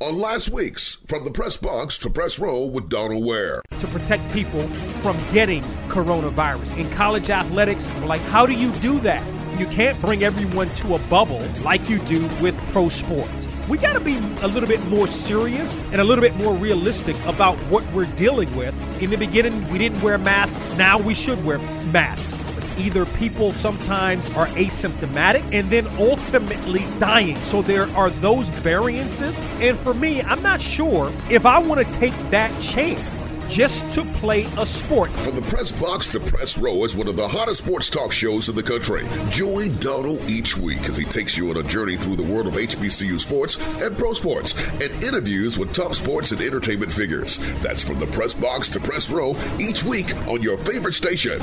on last week's From the Press Box to Press Row with Donald Ware. To protect people from getting coronavirus. In college athletics, like, how do you do that? You can't bring everyone to a bubble like you do with pro sports. We got to be a little bit more serious and a little bit more realistic about what we're dealing with. In the beginning, we didn't wear masks. Now we should wear masks. Either people sometimes are asymptomatic and then ultimately dying. So there are those variances. And for me, I'm not sure if I want to take that chance just to play a sport. From the press box to press row is one of the hottest sports talk shows in the country. Join Donald each week as he takes you on a journey through the world of HBCU sports and pro sports and interviews with top sports and entertainment figures. That's from the press box to press row each week on your favorite station.